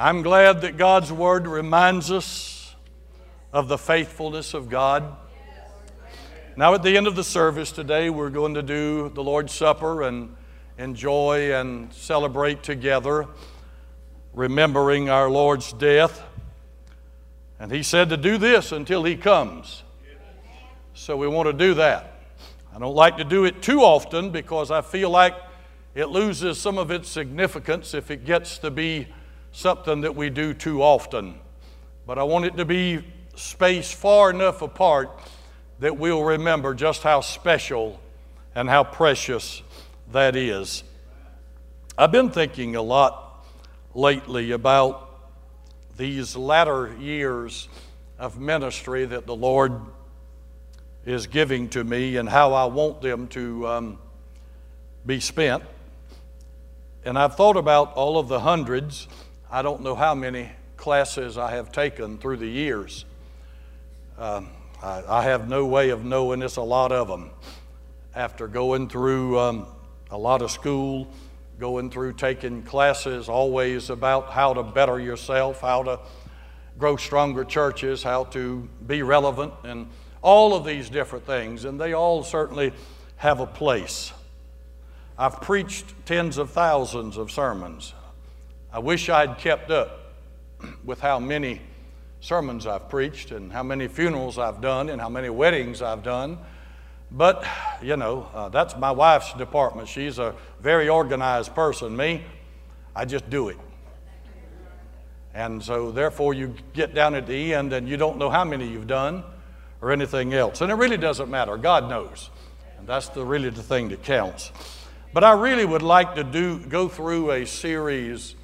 I'm glad that God's Word reminds us of the faithfulness of God. Now, at the end of the service today, we're going to do the Lord's Supper and enjoy and celebrate together, remembering our Lord's death. And He said to do this until He comes. So we want to do that. I don't like to do it too often because I feel like it loses some of its significance if it gets to be something that we do too often. But I want it to be spaced far enough apart that we'll remember just how special and how precious that is. I've been thinking a lot lately about these latter years of ministry that the Lord is giving to me and how I want them to um, be spent. And I've thought about all of the hundreds, I don't know how many classes I have taken through the years. Um, I, I, have no way of knowing it's a lot of them. After going through um, a lot of school, going through taking classes always about how to better yourself, how to grow stronger churches, how to be relevant, and all of these different things, and they all certainly have a place. I've preached tens of thousands of sermons. I wish I'd kept up with how many sermons I've preached and how many funerals I've done and how many weddings I've done. But, you know, uh, that's my wife's department. She's a very organized person. Me, I just do it. And so, therefore, you get down at the end and you don't know how many you've done or anything else. And it really doesn't matter. God knows. And that's the, really the thing that counts. But I really would like to do, go through a series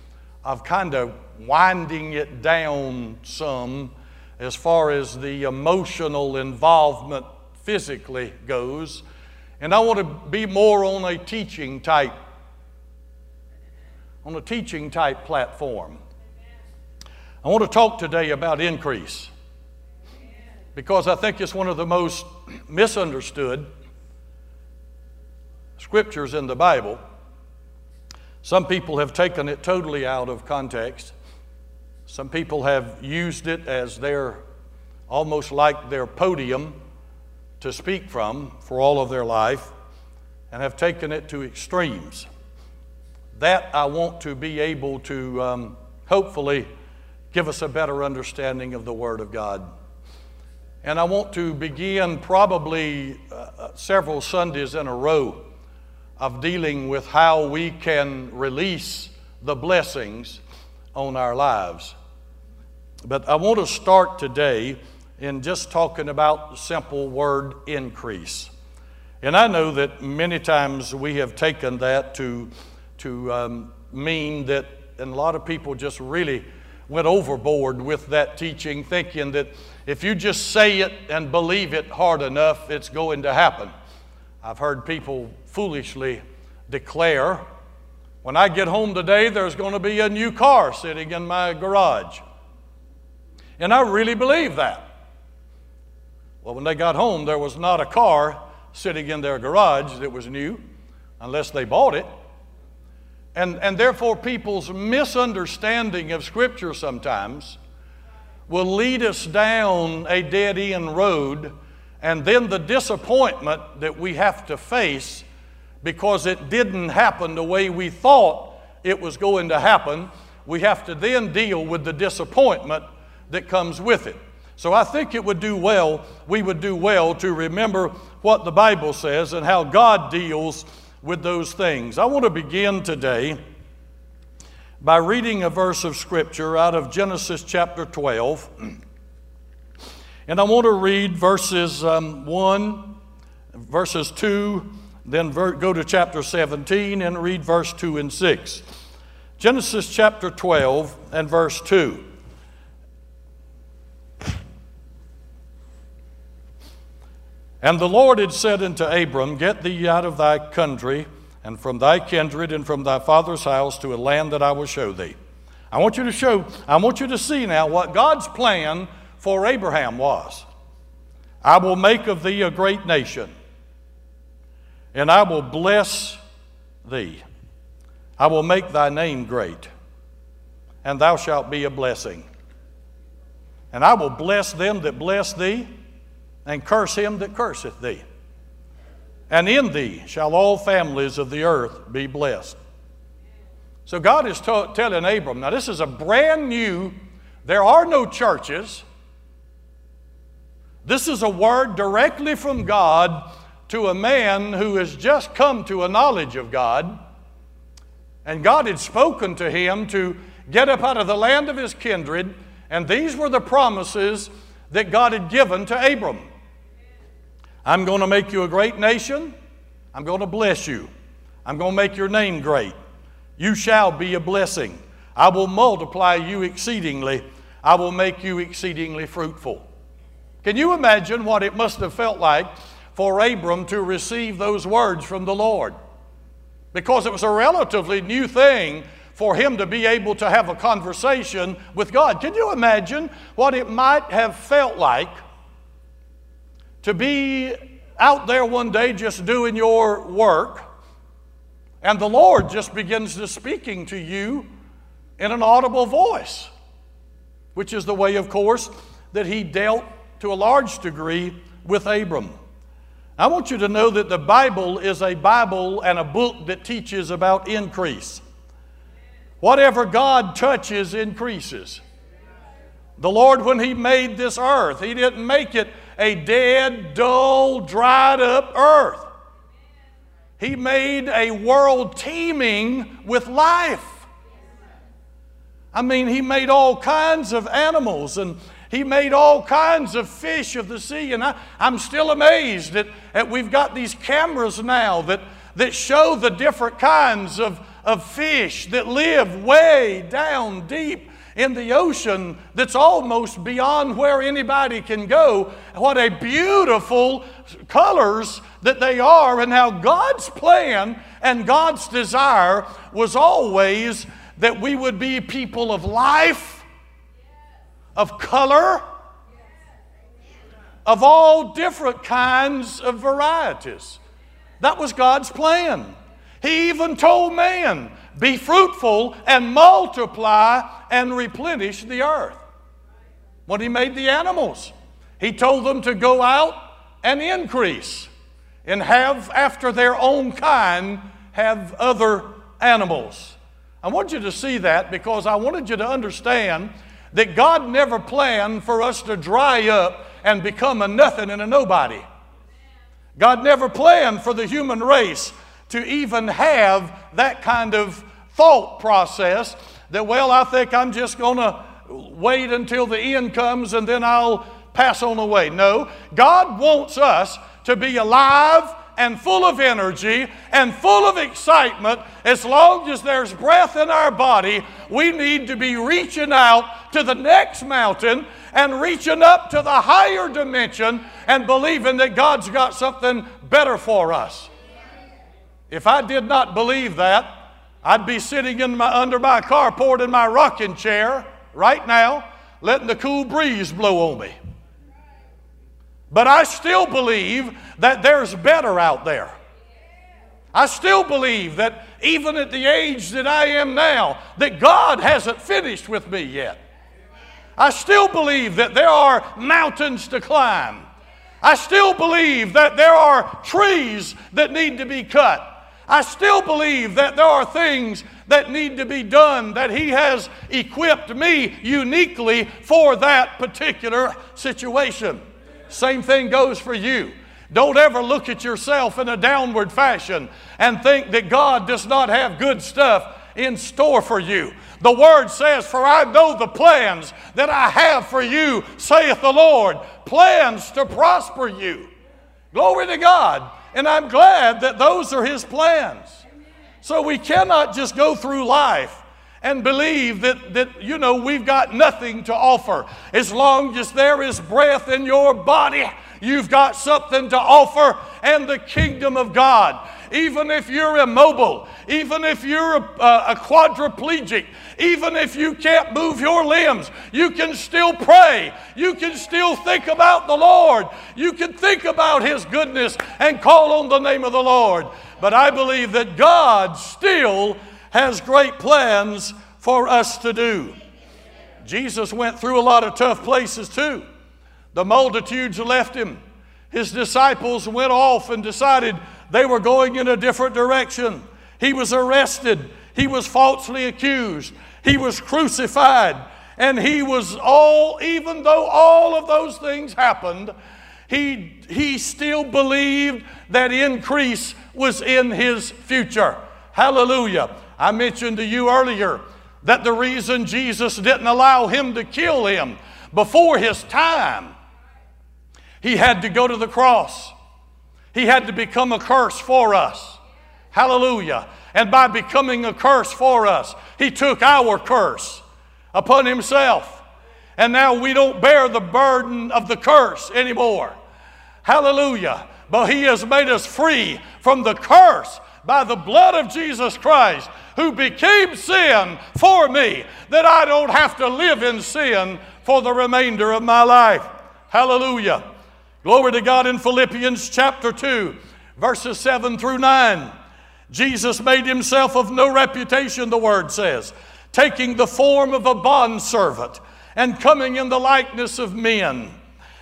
of kind of winding it down some as far as the emotional involvement physically goes. And I want to be more on a teaching type, on a teaching type platform. I want to talk today about increase because I think it's one of the most misunderstood scriptures in the Bible. Some people have taken it totally out of context. Some people have used it as their almost like their podium to speak from for all of their life and have taken it to extremes. That I want to be able to um, hopefully give us a better understanding of the Word of God. And I want to begin probably uh, uh, several Sundays in a row of dealing with how we can release the blessings on our lives. But I want to start today in just talking about the simple word increase. And I know that many times we have taken that to, to um, mean that, and a lot of people just really went overboard with that teaching, thinking that if you just say it and believe it hard enough, it's going to happen. I've heard people foolishly declare, when I get home today, there's going to be a new car sitting in my garage. And I really believe that. Well, when they got home, there was not a car sitting in their garage that was new, unless they bought it. And, and therefore, people's misunderstanding of Scripture sometimes will lead us down a dead end road, and then the disappointment that we have to face because it didn't happen the way we thought it was going to happen, we have to then deal with the disappointment that comes with it. So I think it would do well, we would do well to remember what the Bible says and how God deals with those things. I want to begin today by reading a verse of Scripture out of Genesis chapter 12. And I want to read verses um, 1, verses 2, then go to chapter 17 and read verse 2 and 6. Genesis chapter 12 and verse 2. And the Lord had said unto Abram, Get thee out of thy country and from thy kindred and from thy father's house to a land that I will show thee. I want you to show, I want you to see now what God's plan for Abraham was. I will make of thee a great nation, and I will bless thee. I will make thy name great, and thou shalt be a blessing. And I will bless them that bless thee, and curse him that curseth thee. And in thee shall all families of the earth be blessed. So God is t- telling Abram, now this is a brand new, there are no churches. This is a word directly from God to a man who has just come to a knowledge of God. And God had spoken to him to get up out of the land of his kindred, and these were the promises that God had given to Abram. I'm going to make you a great nation. I'm going to bless you. I'm going to make your name great. You shall be a blessing. I will multiply you exceedingly. I will make you exceedingly fruitful. Can you imagine what it must have felt like for Abram to receive those words from the Lord? Because it was a relatively new thing for him to be able to have a conversation with God. Can you imagine what it might have felt like to be out there one day just doing your work and the Lord just begins to speaking to you in an audible voice, which is the way, of course, that he dealt to a large degree with Abram. I want you to know that the Bible is a Bible and a book that teaches about increase. Whatever God touches increases. The Lord, when He made this earth, He didn't make it a dead, dull, dried up earth. He made a world teeming with life. I mean, He made all kinds of animals and he made all kinds of fish of the sea. And I, am still amazed that, that we've got these cameras now that, that show the different kinds of, of fish that live way down deep in the ocean that's almost beyond where anybody can go. What a beautiful colors that they are, and how God's plan and God's desire was always that we would be people of life of color, of all different kinds of varieties. That was God's plan. He even told man, Be fruitful and multiply and replenish the earth. When He made the animals, He told them to go out and increase and have, after their own kind, have other animals. I want you to see that because I wanted you to understand that God never planned for us to dry up and become a nothing and a nobody. God never planned for the human race to even have that kind of thought process that, well, I think I'm just going to wait until the end comes and then I'll pass on away. No, God wants us to be alive and full of energy and full of excitement, as long as there's breath in our body, we need to be reaching out to the next mountain and reaching up to the higher dimension and believing that God's got something better for us. If I did not believe that, I'd be sitting in my, under my carport in my rocking chair right now, letting the cool breeze blow on me. But I still believe that there's better out there. I still believe that even at the age that I am now, that God hasn't finished with me yet. I still believe that there are mountains to climb. I still believe that there are trees that need to be cut. I still believe that there are things that need to be done, that He has equipped me uniquely for that particular situation. Same thing goes for you. Don't ever look at yourself in a downward fashion and think that God does not have good stuff in store for you. The word says, For I know the plans that I have for you, saith the Lord, plans to prosper you. Glory to God. And I'm glad that those are His plans. So we cannot just go through life and believe that, that, you know, we've got nothing to offer. As long as there is breath in your body, you've got something to offer and the kingdom of God. Even if you're immobile, even if you're a, a, quadriplegic, even if you can't move your limbs, you can still pray. You can still think about the Lord. You can think about His goodness and call on the name of the Lord. But I believe that God still has great plans for us to do. Jesus went through a lot of tough places too. The multitudes left him. His disciples went off and decided they were going in a different direction. He was arrested. He was falsely accused. He was crucified. And he was all, even though all of those things happened, he, he still believed that increase was in his future. Hallelujah. I mentioned to you earlier that the reason Jesus didn't allow him to kill him before his time, he had to go to the cross. He had to become a curse for us. Hallelujah. And by becoming a curse for us, he took our curse upon himself. And now we don't bear the burden of the curse anymore. Hallelujah. But he has made us free from the curse by the blood of Jesus Christ, who became sin for me, that I don't have to live in sin for the remainder of my life. Hallelujah. Glory to God in Philippians chapter 2, verses 7 through 9. Jesus made himself of no reputation, the word says, taking the form of a bondservant and coming in the likeness of men.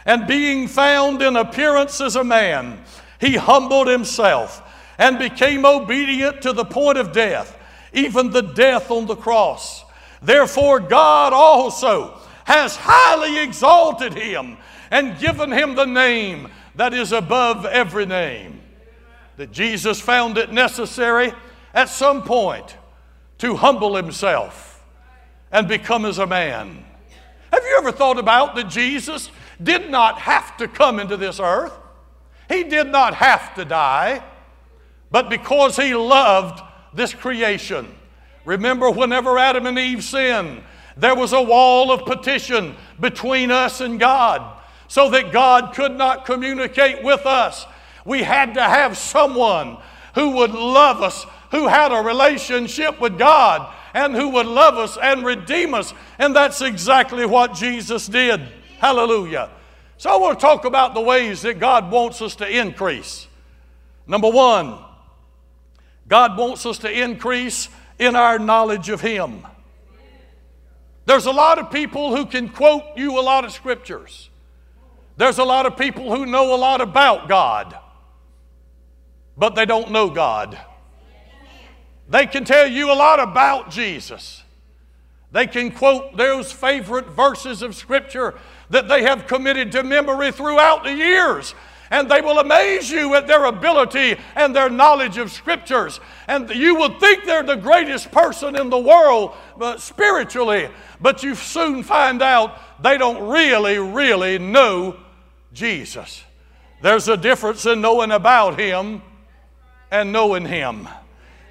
And being found in appearance as a man, he humbled himself and became obedient to the point of death, even the death on the cross. Therefore, God also has highly exalted him and given him the name that is above every name. That Jesus found it necessary at some point to humble himself and become as a man. Have you ever thought about that Jesus did not have to come into this earth? He did not have to die but because he loved this creation. Remember, whenever Adam and Eve sinned, there was a wall of petition between us and God so that God could not communicate with us. We had to have someone who would love us, who had a relationship with God, and who would love us and redeem us. And that's exactly what Jesus did. Hallelujah. So I want to talk about the ways that God wants us to increase. Number one, God wants us to increase in our knowledge of Him. There's a lot of people who can quote you a lot of scriptures. There's a lot of people who know a lot about God, but they don't know God. They can tell you a lot about Jesus. They can quote those favorite verses of Scripture that they have committed to memory throughout the years and they will amaze you at their ability and their knowledge of scriptures. And you would think they're the greatest person in the world but spiritually, but you soon find out they don't really, really know Jesus. There's a difference in knowing about Him and knowing Him.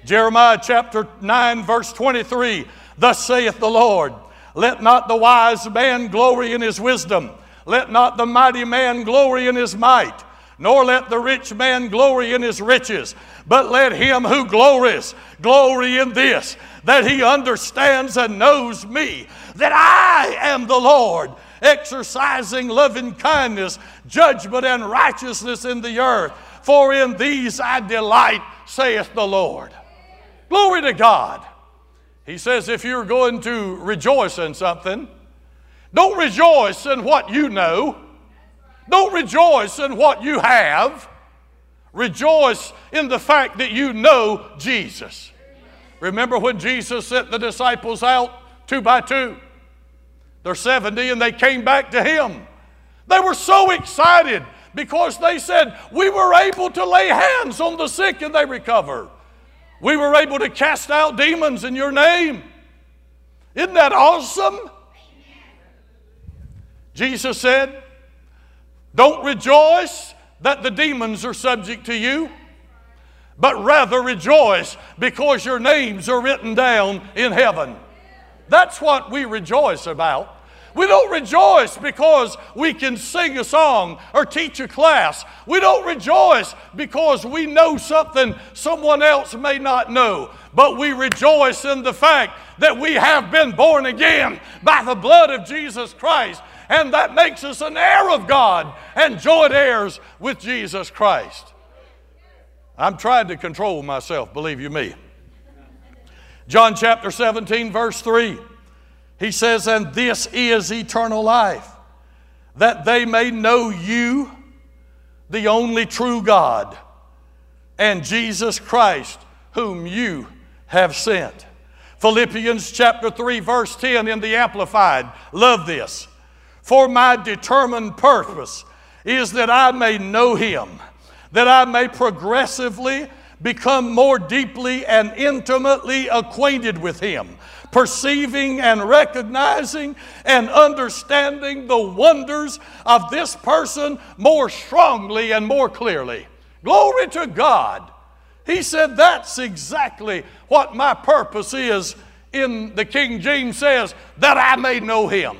Jeremiah chapter 9, verse 23 Thus saith the Lord, Let not the wise man glory in his wisdom, let not the mighty man glory in his might nor let the rich man glory in his riches, but let him who glories glory in this, that he understands and knows me, that I am the Lord, exercising loving kindness, judgment, and righteousness in the earth. For in these I delight, saith the Lord. Glory to God. He says, if you're going to rejoice in something, don't rejoice in what you know. Don't rejoice in what you have. Rejoice in the fact that you know Jesus. Remember when Jesus sent the disciples out two by two? They're 70 and they came back to him. They were so excited because they said, We were able to lay hands on the sick and they recover. We were able to cast out demons in your name. Isn't that awesome? Jesus said, don't rejoice that the demons are subject to you, but rather rejoice because your names are written down in heaven. That's what we rejoice about. We don't rejoice because we can sing a song or teach a class. We don't rejoice because we know something someone else may not know. But we rejoice in the fact that we have been born again by the blood of Jesus Christ and that makes us an heir of God and joint heirs with Jesus Christ. I'm trying to control myself, believe you me. John chapter 17, verse 3, he says, And this is eternal life, that they may know you, the only true God, and Jesus Christ, whom you have sent. Philippians chapter 3, verse 10 in the Amplified. Love this. For my determined purpose is that I may know him, that I may progressively become more deeply and intimately acquainted with him, perceiving and recognizing and understanding the wonders of this person more strongly and more clearly. Glory to God. He said, That's exactly what my purpose is in the King James says, that I may know him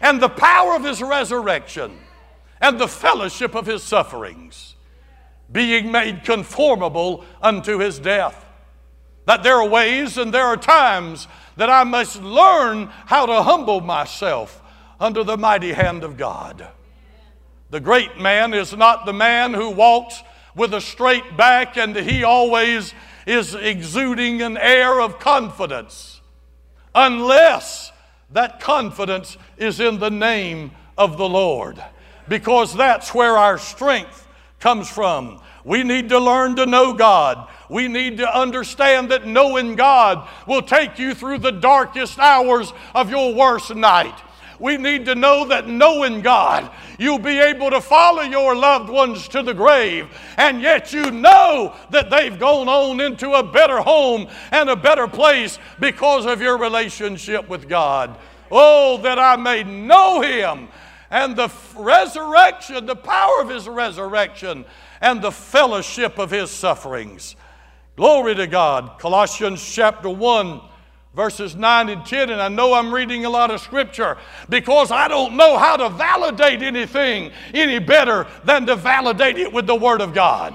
and the power of his resurrection and the fellowship of his sufferings, being made conformable unto his death. That there are ways and there are times that I must learn how to humble myself under the mighty hand of God. The great man is not the man who walks with a straight back and he always is exuding an air of confidence, unless that confidence is in the name of the Lord, because that's where our strength comes from. We need to learn to know God. We need to understand that knowing God will take you through the darkest hours of your worst night. We need to know that knowing God, you'll be able to follow your loved ones to the grave, and yet you know that they've gone on into a better home and a better place because of your relationship with God. Oh, that I may know Him and the resurrection, the power of His resurrection, and the fellowship of His sufferings. Glory to God. Colossians chapter 1 verses 9 and 10, and I know I'm reading a lot of scripture because I don't know how to validate anything any better than to validate it with the Word of God.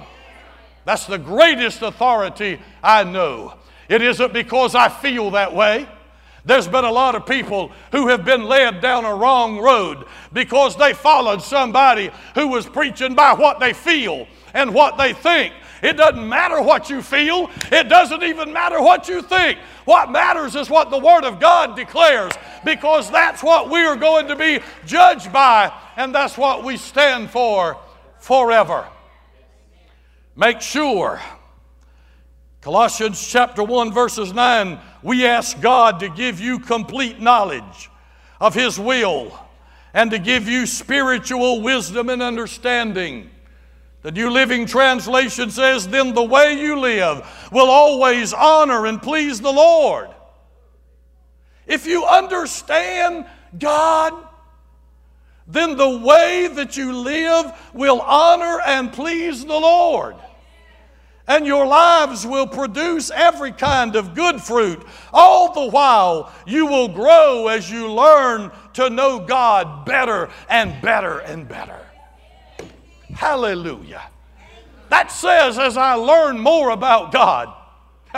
That's the greatest authority I know. It isn't because I feel that way. There's been a lot of people who have been led down a wrong road because they followed somebody who was preaching by what they feel and what they think it doesn't matter what you feel, it doesn't even matter what you think. What matters is what the Word of God declares because that's what we are going to be judged by and that's what we stand for forever. Make sure. Colossians chapter 1, verses 9, we ask God to give you complete knowledge of His will and to give you spiritual wisdom and understanding the New Living Translation says, Then the way you live will always honor and please the Lord. If you understand God, then the way that you live will honor and please the Lord. And your lives will produce every kind of good fruit. All the while, you will grow as you learn to know God better and better and better. Hallelujah. That says, as I learn more about God,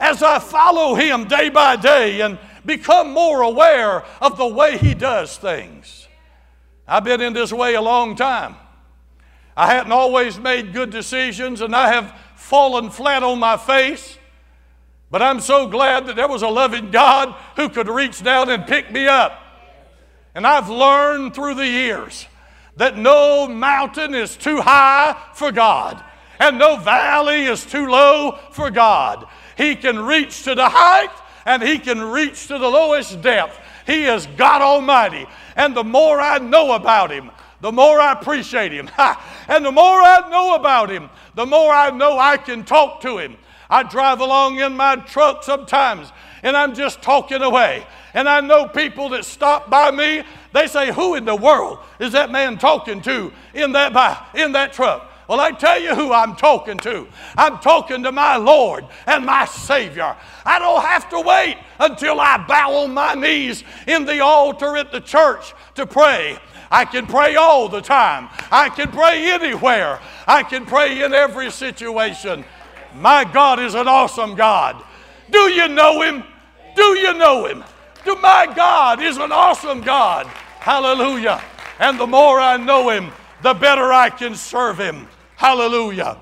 as I follow Him day by day and become more aware of the way He does things. I've been in this way a long time. I hadn't always made good decisions and I have fallen flat on my face. But I'm so glad that there was a loving God who could reach down and pick me up. And I've learned through the years that no mountain is too high for God and no valley is too low for God. He can reach to the height and He can reach to the lowest depth. He is God Almighty. And the more I know about Him, the more I appreciate Him. and the more I know about Him, the more I know I can talk to Him. I drive along in my truck sometimes and I'm just talking away. And I know people that stop by me, they say, Who in the world is that man talking to in that, by, in that truck? Well, I tell you who I'm talking to. I'm talking to my Lord and my Savior. I don't have to wait until I bow on my knees in the altar at the church to pray. I can pray all the time. I can pray anywhere. I can pray in every situation. My God is an awesome God. Do you know Him? Do you know Him? Do my God is an awesome God. Hallelujah. And the more I know Him, the better I can serve Him. Hallelujah.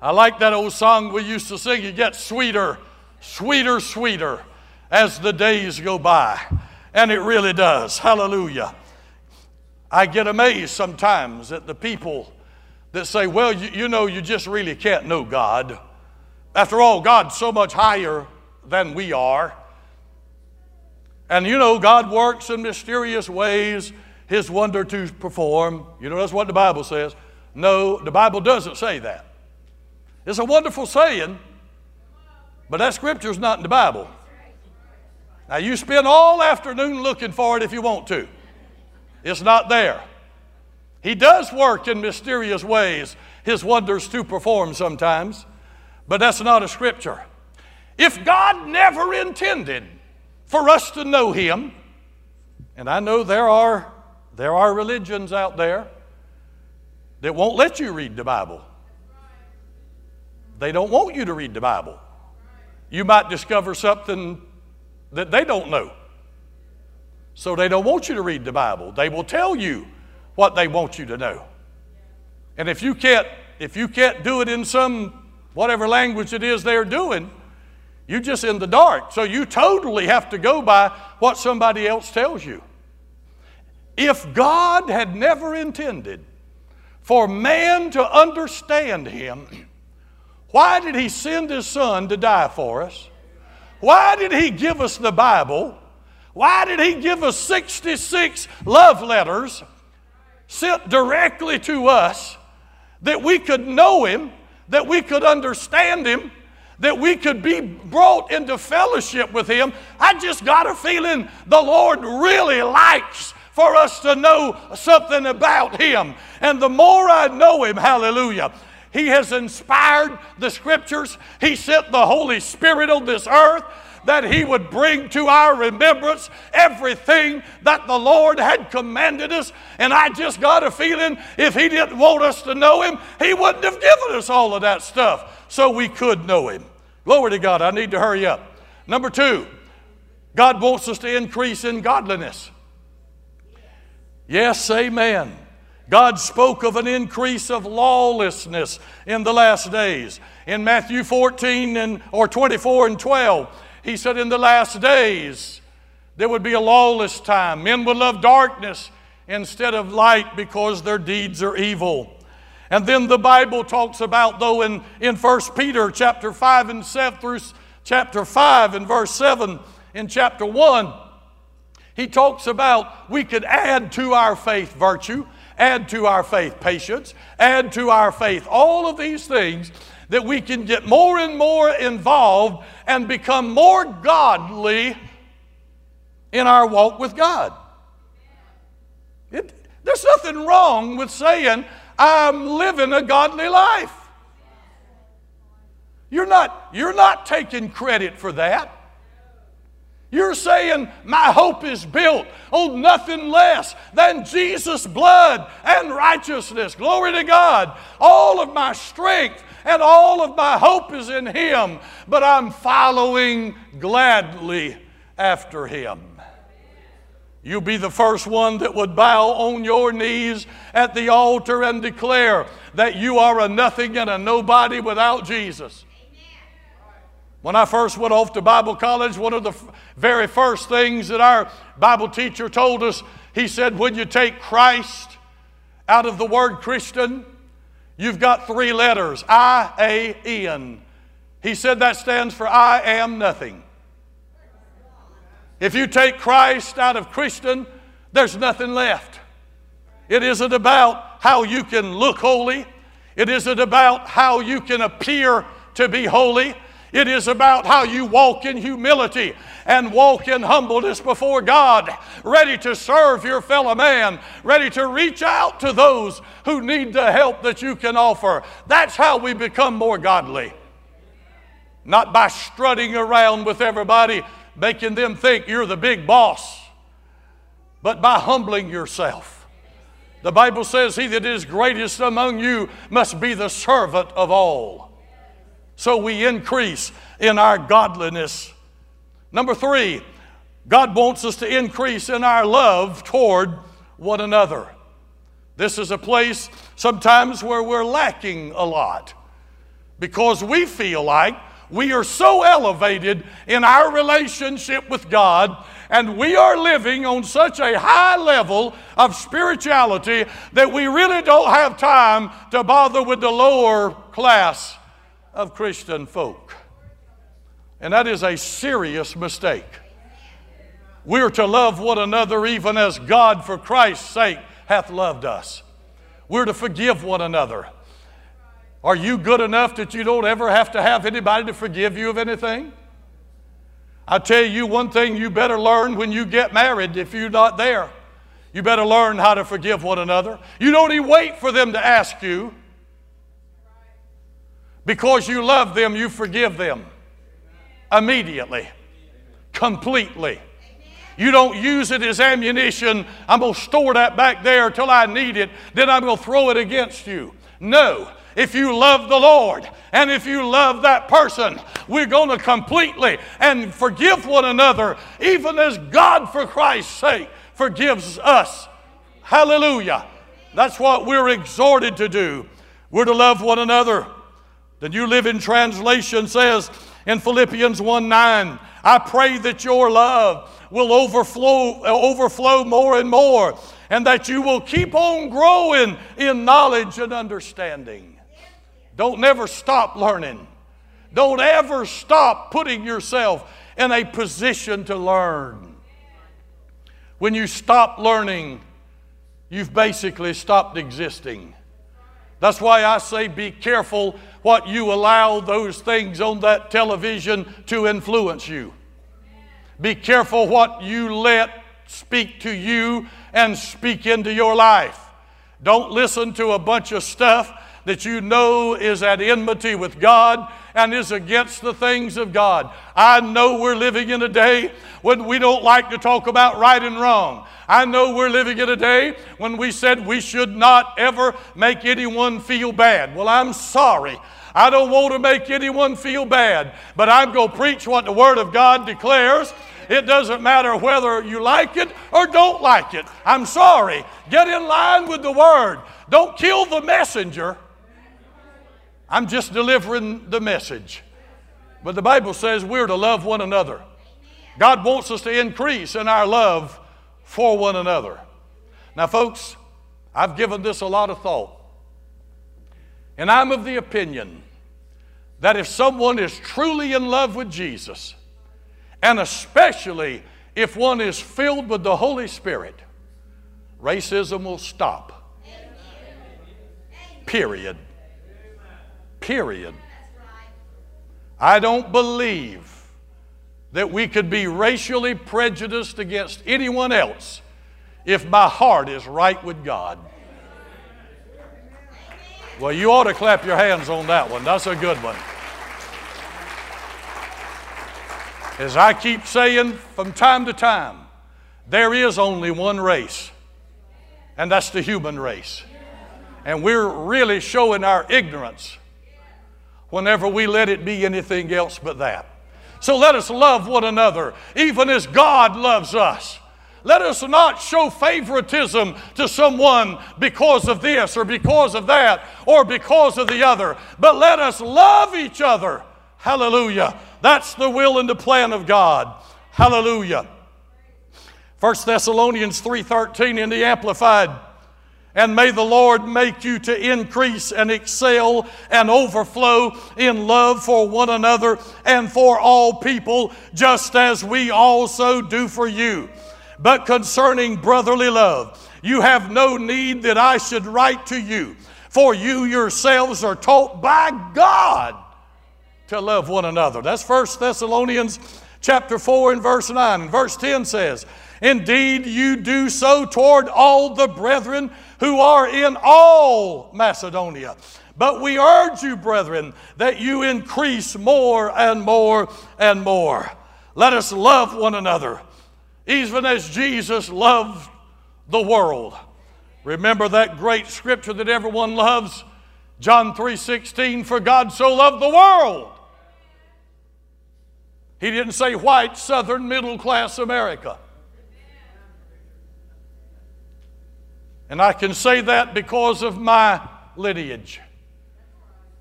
I like that old song we used to sing. It gets sweeter, sweeter, sweeter as the days go by. And it really does. Hallelujah. I get amazed sometimes at the people that say, well, you, you know, you just really can't know God. After all, God's so much higher than we are. And you know, God works in mysterious ways, His wonder to perform. You know, that's what the Bible says. No, the Bible doesn't say that. It's a wonderful saying, but that scripture's not in the Bible. Now, you spend all afternoon looking for it if you want to, it's not there. He does work in mysterious ways, His wonders to perform sometimes, but that's not a scripture. If God never intended for us to know Him, and I know there are, there are religions out there that won't let you read the Bible. They don't want you to read the Bible. You might discover something that they don't know. So they don't want you to read the Bible. They will tell you what they want you to know. And if you can't if you can't do it in some whatever language it is they're doing, you're just in the dark. So you totally have to go by what somebody else tells you. If God had never intended for man to understand him, why did he send his son to die for us? Why did he give us the Bible? Why did he give us 66 love letters sent directly to us that we could know him, that we could understand him, that we could be brought into fellowship with him? I just got a feeling the Lord really likes for us to know something about him. And the more I know him, hallelujah, he has inspired the scriptures. He sent the Holy Spirit on this earth that He would bring to our remembrance everything that the Lord had commanded us. And I just got a feeling if He didn't want us to know Him, He wouldn't have given us all of that stuff so we could know Him. Glory to God. I need to hurry up. Number two, God wants us to increase in godliness. Yes, amen. God spoke of an increase of lawlessness in the last days. In Matthew 14 and, or 24 and 12, he said, In the last days, there would be a lawless time. Men would love darkness instead of light because their deeds are evil. And then the Bible talks about, though, in, in 1 Peter chapter 5 and 7 through chapter 5 and verse 7 in chapter 1, he talks about we could add to our faith virtue add to our faith patience, add to our faith all of these things that we can get more and more involved and become more godly in our walk with God. It, there's nothing wrong with saying, I'm living a godly life. You're not, you're not taking credit for that. You're saying my hope is built on nothing less than Jesus' blood and righteousness. Glory to God. All of my strength and all of my hope is in Him, but I'm following gladly after Him. You'll be the first one that would bow on your knees at the altar and declare that you are a nothing and a nobody without Jesus. When I first went off to Bible college, one of the very first things that our Bible teacher told us, he said, when you take Christ out of the word Christian, you've got three letters I A N. He said that stands for I am nothing. If you take Christ out of Christian, there's nothing left. It isn't about how you can look holy, it isn't about how you can appear to be holy. It is about how you walk in humility and walk in humbleness before God, ready to serve your fellow man, ready to reach out to those who need the help that you can offer. That's how we become more godly. Not by strutting around with everybody, making them think you're the big boss, but by humbling yourself. The Bible says, He that is greatest among you must be the servant of all so we increase in our godliness. Number three, God wants us to increase in our love toward one another. This is a place sometimes where we're lacking a lot. because we feel like we are so elevated in our relationship with God and we are living on such a high level of spirituality that we really don't have time to bother with the lower class of Christian folk. And that is a serious mistake. We're to love one another even as God, for Christ's sake, hath loved us. We're to forgive one another. Are you good enough that you don't ever have to have anybody to forgive you of anything? I tell you one thing you better learn when you get married if you're not there. You better learn how to forgive one another. You don't even wait for them to ask you. Because you love them, you forgive them immediately, completely. You don't use it as ammunition. I'm going to store that back there until I need it, then I'm going to throw it against you. No. If you love the Lord and if you love that person, we're going to completely and forgive one another, even as God, for Christ's sake, forgives us. Hallelujah. That's what we're exhorted to do. We're to love one another. The New Living Translation says in Philippians 1 9, I pray that your love will overflow, uh, overflow more and more, and that you will keep on growing in knowledge and understanding. Don't never stop learning. Don't ever stop putting yourself in a position to learn. When you stop learning, you've basically stopped existing. That's why I say be careful what you allow those things on that television to influence you. Be careful what you let speak to you and speak into your life. Don't listen to a bunch of stuff that you know is at enmity with God and is against the things of God. I know we're living in a day when we don't like to talk about right and wrong. I know we're living in a day when we said we should not ever make anyone feel bad. Well, I'm sorry. I don't want to make anyone feel bad, but I'm going to preach what the Word of God declares. It doesn't matter whether you like it or don't like it. I'm sorry. Get in line with the Word. Don't kill the messenger. I'm just delivering the message. But the Bible says we're to love one another. God wants us to increase in our love for one another. Now, folks, I've given this a lot of thought. And I'm of the opinion that if someone is truly in love with Jesus, and especially if one is filled with the Holy Spirit, racism will stop. Period. Period. I don't believe that we could be racially prejudiced against anyone else if my heart is right with God. Well, you ought to clap your hands on that one. That's a good one. As I keep saying from time to time, there is only one race, and that's the human race. And we're really showing our ignorance whenever we let it be anything else but that. So let us love one another, even as God loves us. Let us not show favoritism to someone because of this or because of that or because of the other, but let us love each other. Hallelujah. That's the will and the plan of God. Hallelujah. 1 Thessalonians 3:13 in the amplified and may the Lord make you to increase and excel and overflow in love for one another and for all people, just as we also do for you. But concerning brotherly love, you have no need that I should write to you, for you yourselves are taught by God to love one another. That's 1 Thessalonians chapter 4 and verse 9. And verse 10 says, Indeed, you do so toward all the brethren who are in all Macedonia. But we urge you, brethren, that you increase more and more and more. Let us love one another, even as Jesus loved the world. Remember that great scripture that everyone loves? John 3:16 for God so loved the world. He didn't say white southern middle class America. And I can say that because of my lineage.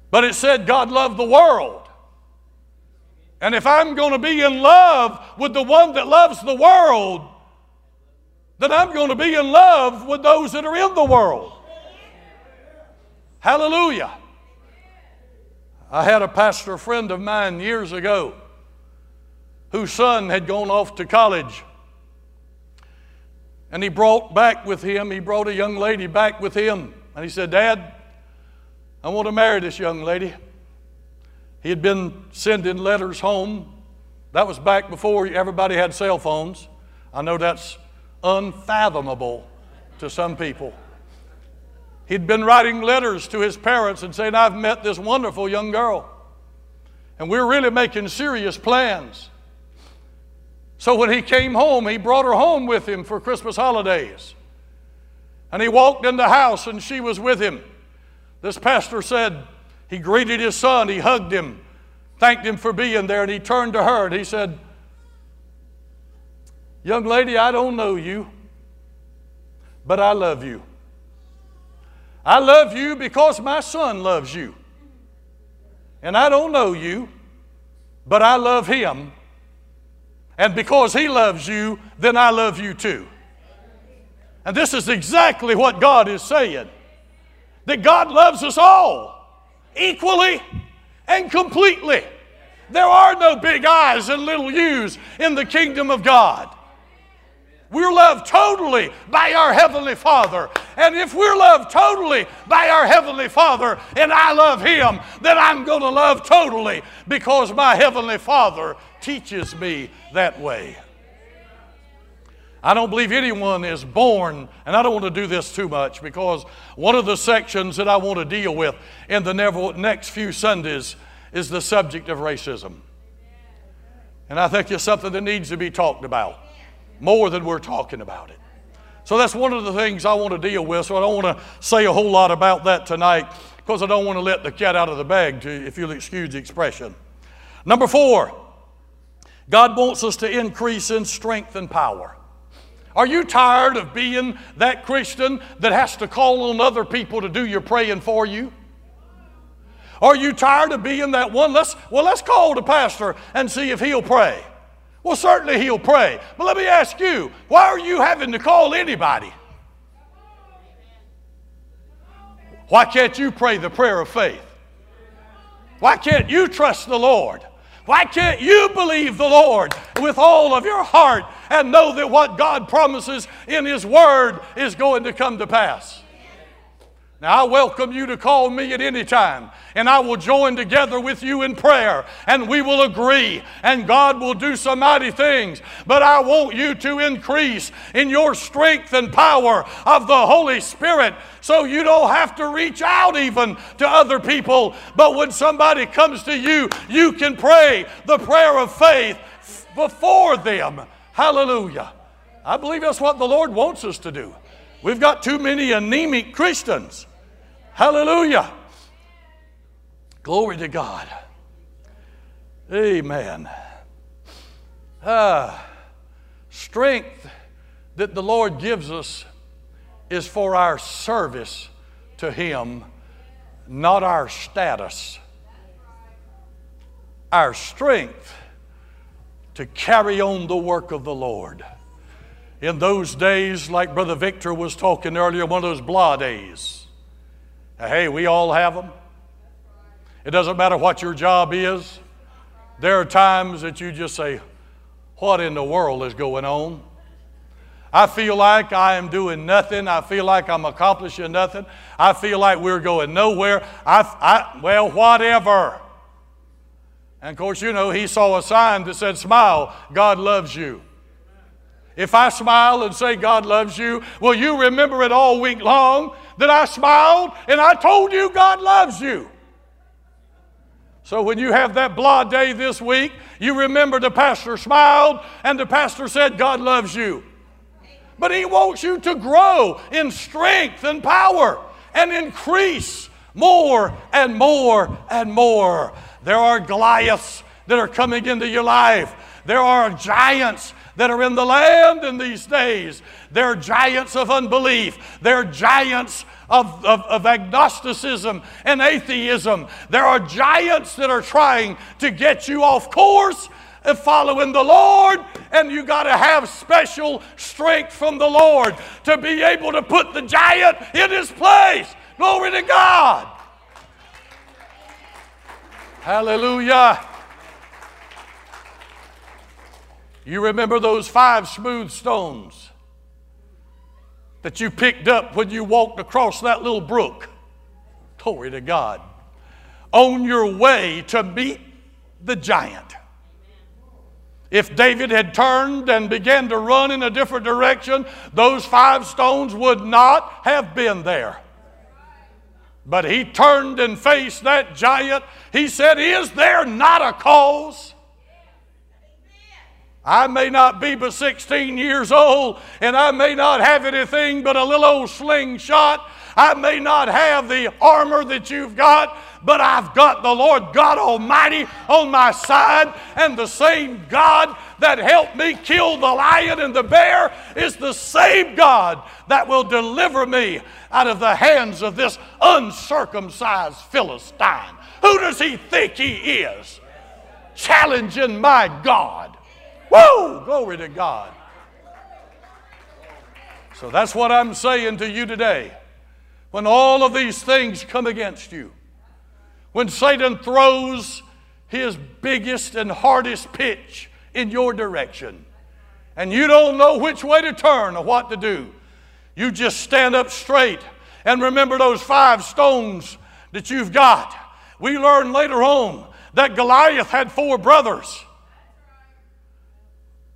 But it said God loved the world. And if I'm going to be in love with the one that loves the world, then I'm going to be in love with those that are in the world. Hallelujah. I had a pastor friend of mine years ago whose son had gone off to college. And he brought back with him, he brought a young lady back with him. And he said, Dad, I want to marry this young lady. He had been sending letters home. That was back before everybody had cell phones. I know that's unfathomable to some people. He'd been writing letters to his parents and saying, I've met this wonderful young girl. And we're really making serious plans. So when he came home, he brought her home with him for Christmas holidays. And he walked in the house and she was with him. This pastor said he greeted his son, he hugged him, thanked him for being there, and he turned to her and he said, Young lady, I don't know you, but I love you. I love you because my son loves you. And I don't know you, but I love him and because He loves you, then I love you too. And this is exactly what God is saying that God loves us all equally and completely. There are no big I's and little U's in the kingdom of God. We're loved totally by our Heavenly Father. And if we're loved totally by our Heavenly Father and I love Him, then I'm going to love totally because my Heavenly Father teaches me that way. I don't believe anyone is born, and I don't want to do this too much because one of the sections that I want to deal with in the next few Sundays is the subject of racism. And I think it's something that needs to be talked about more than we're talking about it. So that's one of the things I want to deal with. So I don't want to say a whole lot about that tonight because I don't want to let the cat out of the bag, if you'll excuse the expression. Number four, God wants us to increase in strength and power. Are you tired of being that Christian that has to call on other people to do your praying for you? Are you tired of being that one? Let's, well, let's call the pastor and see if he'll pray. Well, certainly he'll pray. But let me ask you why are you having to call anybody? Why can't you pray the prayer of faith? Why can't you trust the Lord? Why can't you believe the Lord with all of your heart and know that what God promises in His Word is going to come to pass? Now, I welcome you to call me at any time, and I will join together with you in prayer, and we will agree, and God will do some mighty things. But I want you to increase in your strength and power of the Holy Spirit so you don't have to reach out even to other people. But when somebody comes to you, you can pray the prayer of faith before them. Hallelujah. I believe that's what the Lord wants us to do. We've got too many anemic Christians. Hallelujah. Glory to God. Amen. Ah, strength that the Lord gives us is for our service to Him, not our status. Our strength to carry on the work of the Lord. In those days, like Brother Victor was talking earlier, one of those blah days Hey, we all have them. It doesn't matter what your job is. There are times that you just say, What in the world is going on? I feel like I am doing nothing. I feel like I'm accomplishing nothing. I feel like we're going nowhere. I, I, well, whatever. And of course, you know, he saw a sign that said, Smile, God loves you. If I smile and say God loves you, will you remember it all week long that I smiled and I told you God loves you? So when you have that blah day this week, you remember the pastor smiled and the pastor said God loves you. But he wants you to grow in strength and power and increase more and more and more. There are Goliaths that are coming into your life. There are giants that are in the land in these days. They're giants of unbelief. They're giants of, of, of, agnosticism and atheism. There are giants that are trying to get you off course and following the Lord, and you got to have special strength from the Lord to be able to put the giant in his place. Glory to God. Hallelujah. You remember those five smooth stones that you picked up when you walked across that little brook? Glory to God. On your way to meet the giant. If David had turned and began to run in a different direction, those five stones would not have been there. But he turned and faced that giant. He said, Is there not a cause? I may not be but 16 years old, and I may not have anything but a little old slingshot. I may not have the armor that you've got, but I've got the Lord God Almighty on my side, and the same God that helped me kill the lion and the bear is the same God that will deliver me out of the hands of this uncircumcised Philistine. Who does he think he is? Challenging my God. Woo! Glory to God. So that's what I'm saying to you today. When all of these things come against you, when Satan throws his biggest and hardest pitch in your direction, and you don't know which way to turn or what to do, you just stand up straight and remember those five stones that you've got. We learn later on that Goliath had four brothers.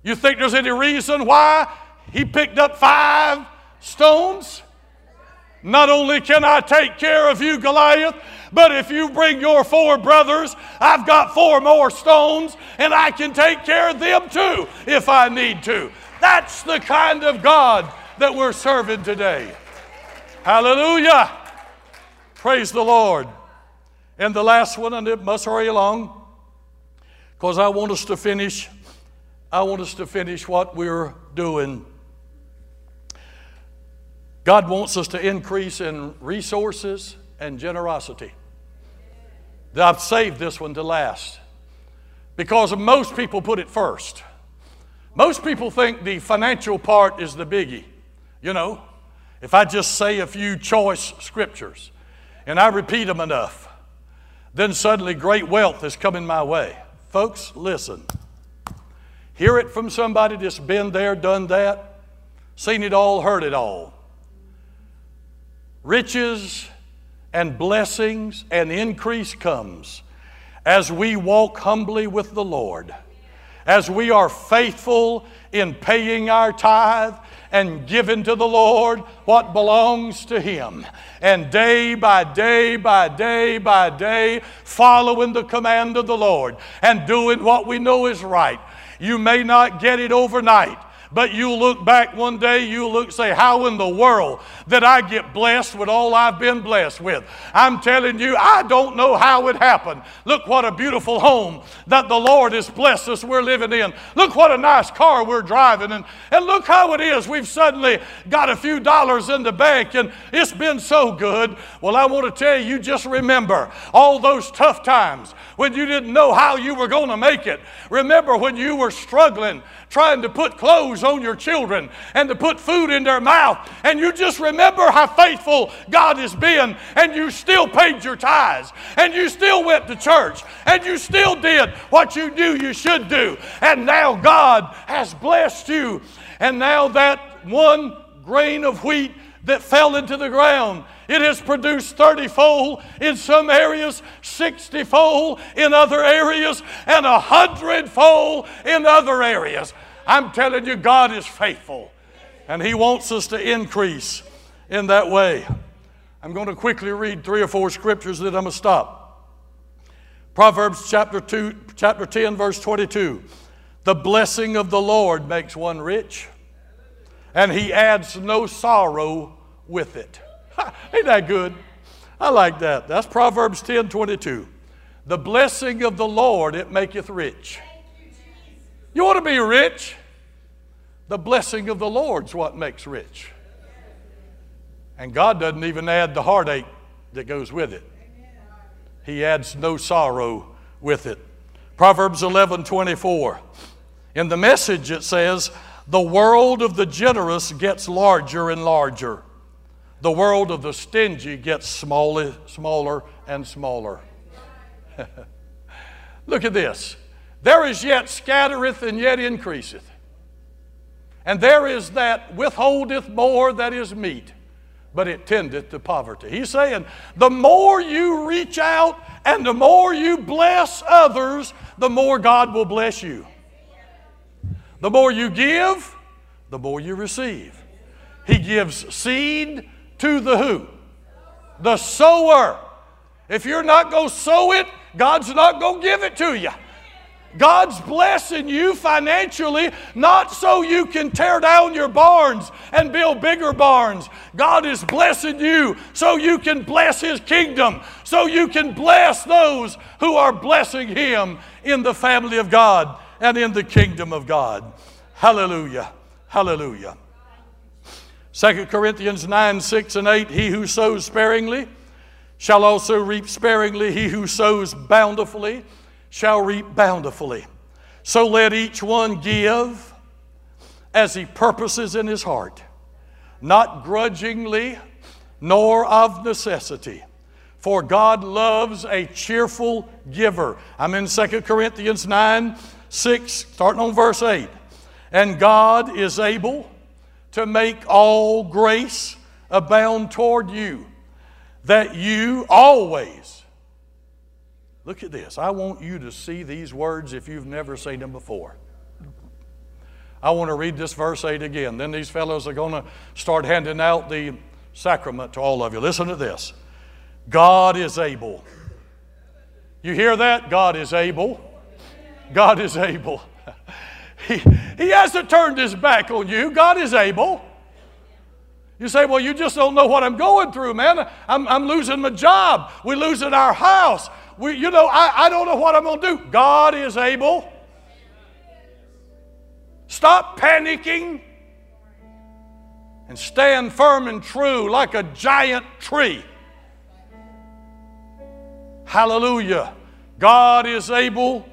You think there's any reason why he picked up five stones? Not only can I take care of you, Goliath, but if you bring your four brothers, I've got four more stones and I can take care of them too if I need to. That's the kind of God that we're serving today. Hallelujah. Praise the Lord. And the last one, and it must hurry along because I want us to finish I want us to finish what we're doing. God wants us to increase in resources and generosity. I've saved this one to last because most people put it first. Most people think the financial part is the biggie. You know, if I just say a few choice scriptures and I repeat them enough, then suddenly great wealth is coming my way. Folks, listen. Hear it from somebody that's been there, done that, seen it all, heard it all. Riches and blessings and increase comes as we walk humbly with the Lord, as we are faithful in paying our tithe and giving to the Lord what belongs to Him. And day by day by day by day, following the command of the Lord and doing what we know is right. You may not get it overnight. But you'll look back one day, you'll look say, How in the world did I get blessed with all I've been blessed with? I'm telling you, I don't know how it happened. Look what a beautiful home that the Lord has blessed us we're living in. Look what a nice car we're driving. And, and look how it is. We've suddenly got a few dollars in the bank and it's been so good. Well, I want to tell you, you just remember all those tough times when you didn't know how you were going to make it. Remember when you were struggling trying to put clothes on your children and to put food in their mouth. And you just remember how faithful God has been, and you still paid your tithes, and you still went to church, and you still did what you knew you should do. And now God has blessed you. And now that one grain of wheat that fell into the ground it has produced 30 fold in some areas, 60 fold in other areas, and 100 fold in other areas. I'm telling you, God is faithful, and He wants us to increase in that way. I'm going to quickly read three or four scriptures that I'm going to stop. Proverbs chapter 2, chapter 10, verse 22. The blessing of the Lord makes one rich, and he adds no sorrow with it. Ain't that good? I like that. That's Proverbs 10 22. The blessing of the Lord, it maketh rich. You want to be rich? The blessing of the Lord's what makes rich. And God doesn't even add the heartache that goes with it. He adds no sorrow with it. Proverbs 11 24. In the message, it says, The world of the generous gets larger and larger. The world of the stingy gets smaller, smaller and smaller. Look at this. There is yet scattereth and yet increaseth. And there is that withholdeth more that is meet, but it tendeth to poverty. He's saying the more you reach out and the more you bless others, the more God will bless you. The more you give, the more you receive. He gives seed to the who? The sower. If you're not going to sow it, God's not going to give it to you. God's blessing you financially, not so you can tear down your barns and build bigger barns. God is blessing you so you can bless His kingdom, so you can bless those who are blessing Him in the family of God and in the kingdom of God. Hallelujah. Hallelujah. 2 Corinthians 9, 6, and 8 He who sows sparingly shall also reap sparingly, he who sows bountifully shall reap bountifully. So let each one give as he purposes in his heart, not grudgingly nor of necessity. For God loves a cheerful giver. I'm in 2 Corinthians 9 6, starting on verse 8. And God is able to make all grace abound toward you, that you always Look at this. I want you to see these words if you've never seen them before. I want to read this verse 8 again. Then these fellows are going to start handing out the sacrament to all of you. Listen to this God is able. You hear that? God is able. God is able. He, he hasn't turned his back on you. God is able. You say, well, you just don't know what I'm going through, man. I'm, I'm losing my job. We're losing our house we, you know, I, I don't know what I'm going to do. God is able. Stop panicking and stand firm and true like a giant tree. Hallelujah. God is able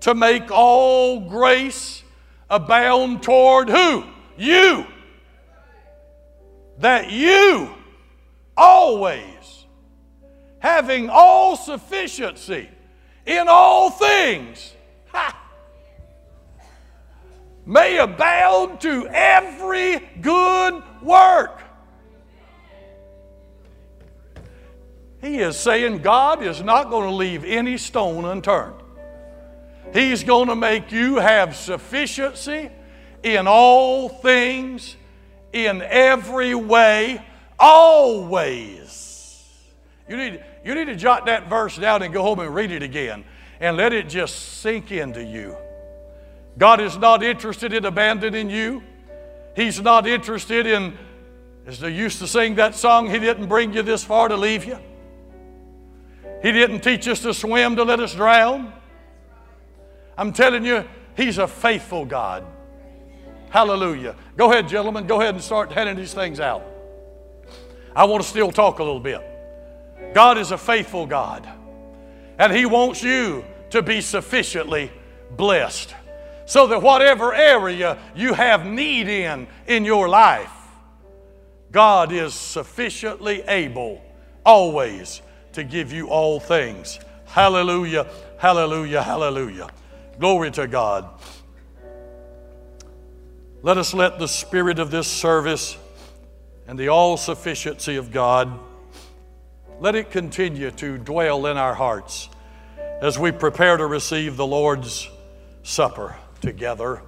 to make all grace abound toward who? You. That you always having all sufficiency in all things, ha, may abound to every good work. He is saying God is not going to leave any stone unturned. He's going to make you have sufficiency in all things, in every way, always. You need, you need to jot that verse down and go home and read it again and let it just sink into you. God is not interested in abandoning you. He's not interested in, as they used to sing that song, He didn't bring you this far to leave you. He didn't teach us to swim to let us drown. I'm telling you, He's a faithful God. Hallelujah. Go ahead, gentlemen. Go ahead and start handing these things out. I want to still talk a little bit. God is a faithful God, and He wants you to be sufficiently blessed so that whatever area you have need in in your life, God is sufficiently able always to give you all things. Hallelujah, hallelujah, hallelujah. Glory to God. Let us let the spirit of this service and the all sufficiency of God let it continue to dwell in our hearts as we prepare to receive the Lord's Supper together.